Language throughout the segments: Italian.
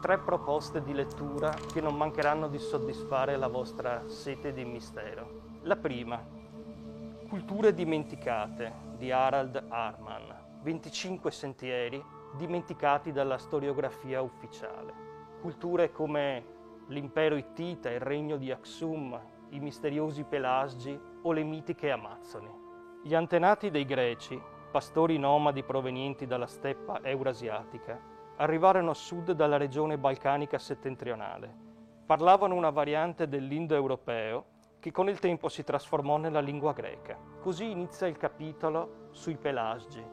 tre proposte di lettura che non mancheranno di soddisfare la vostra sete di mistero. La prima, Culture dimenticate di Harald Arman, 25 sentieri dimenticati dalla storiografia ufficiale. Culture come l'impero Ittita, il regno di Aksum, i misteriosi Pelasgi o le mitiche Amazzoni. Gli antenati dei Greci, pastori nomadi provenienti dalla steppa eurasiatica, arrivarono a sud dalla regione balcanica settentrionale. Parlavano una variante dell'indoeuropeo che con il tempo si trasformò nella lingua greca. Così inizia il capitolo sui Pelasgi,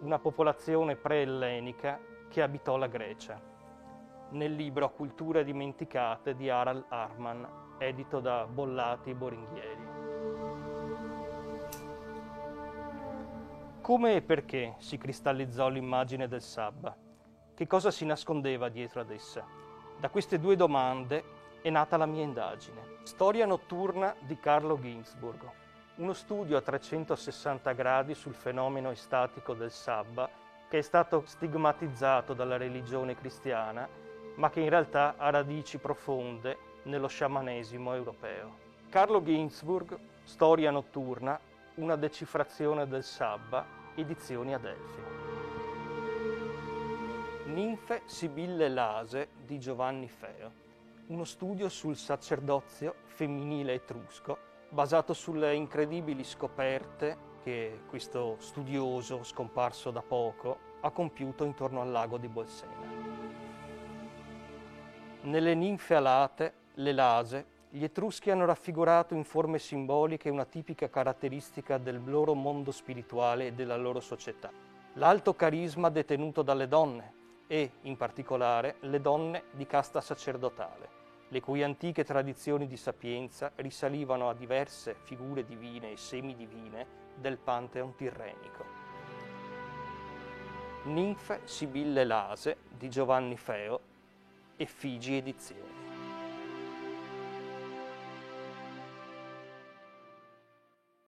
una popolazione pre-ellenica che abitò la Grecia, nel libro Culture dimenticate di Harald Arman, edito da Bollati Boringhieri. Come e perché si cristallizzò l'immagine del Sabba? Che cosa si nascondeva dietro ad essa? Da queste due domande è nata la mia indagine. Storia notturna di Carlo Ginzburg, uno studio a 360 gradi sul fenomeno estatico del Sabba che è stato stigmatizzato dalla religione cristiana, ma che in realtà ha radici profonde nello sciamanesimo europeo. Carlo Ginzburg, Storia notturna, una decifrazione del Sabba, edizioni Adelphi. Ninfe Sibille Lase di Giovanni Feo, uno studio sul sacerdozio femminile etrusco basato sulle incredibili scoperte che questo studioso scomparso da poco ha compiuto intorno al lago di Bolsena. Nelle ninfe alate, le lase, gli Etruschi hanno raffigurato in forme simboliche una tipica caratteristica del loro mondo spirituale e della loro società. L'alto carisma detenuto dalle donne e, in particolare, le donne di casta sacerdotale, le cui antiche tradizioni di sapienza risalivano a diverse figure divine e semidivine del Pantheon tirrenico. Ninfe Sibille Lase di Giovanni Feo, Effigi Edizioni.